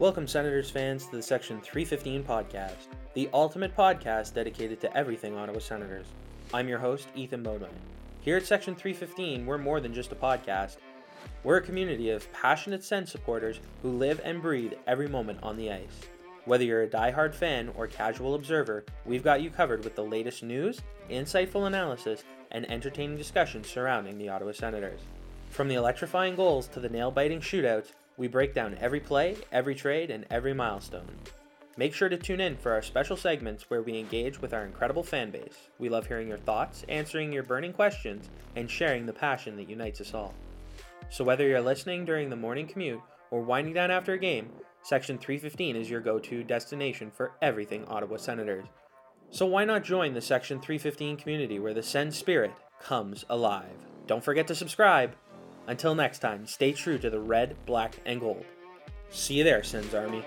Welcome, Senators fans, to the Section 315 podcast, the ultimate podcast dedicated to everything Ottawa Senators. I'm your host, Ethan Bodway. Here at Section 315, we're more than just a podcast. We're a community of passionate Sens supporters who live and breathe every moment on the ice. Whether you're a die-hard fan or casual observer, we've got you covered with the latest news, insightful analysis, and entertaining discussions surrounding the Ottawa Senators. From the electrifying goals to the nail biting shootouts, we break down every play, every trade, and every milestone. Make sure to tune in for our special segments where we engage with our incredible fan base. We love hearing your thoughts, answering your burning questions, and sharing the passion that unites us all. So, whether you're listening during the morning commute or winding down after a game, Section 315 is your go to destination for everything Ottawa Senators. So, why not join the Section 315 community where the Sens spirit comes alive? Don't forget to subscribe. Until next time, stay true to the red, black, and gold. See you there, Sens Army.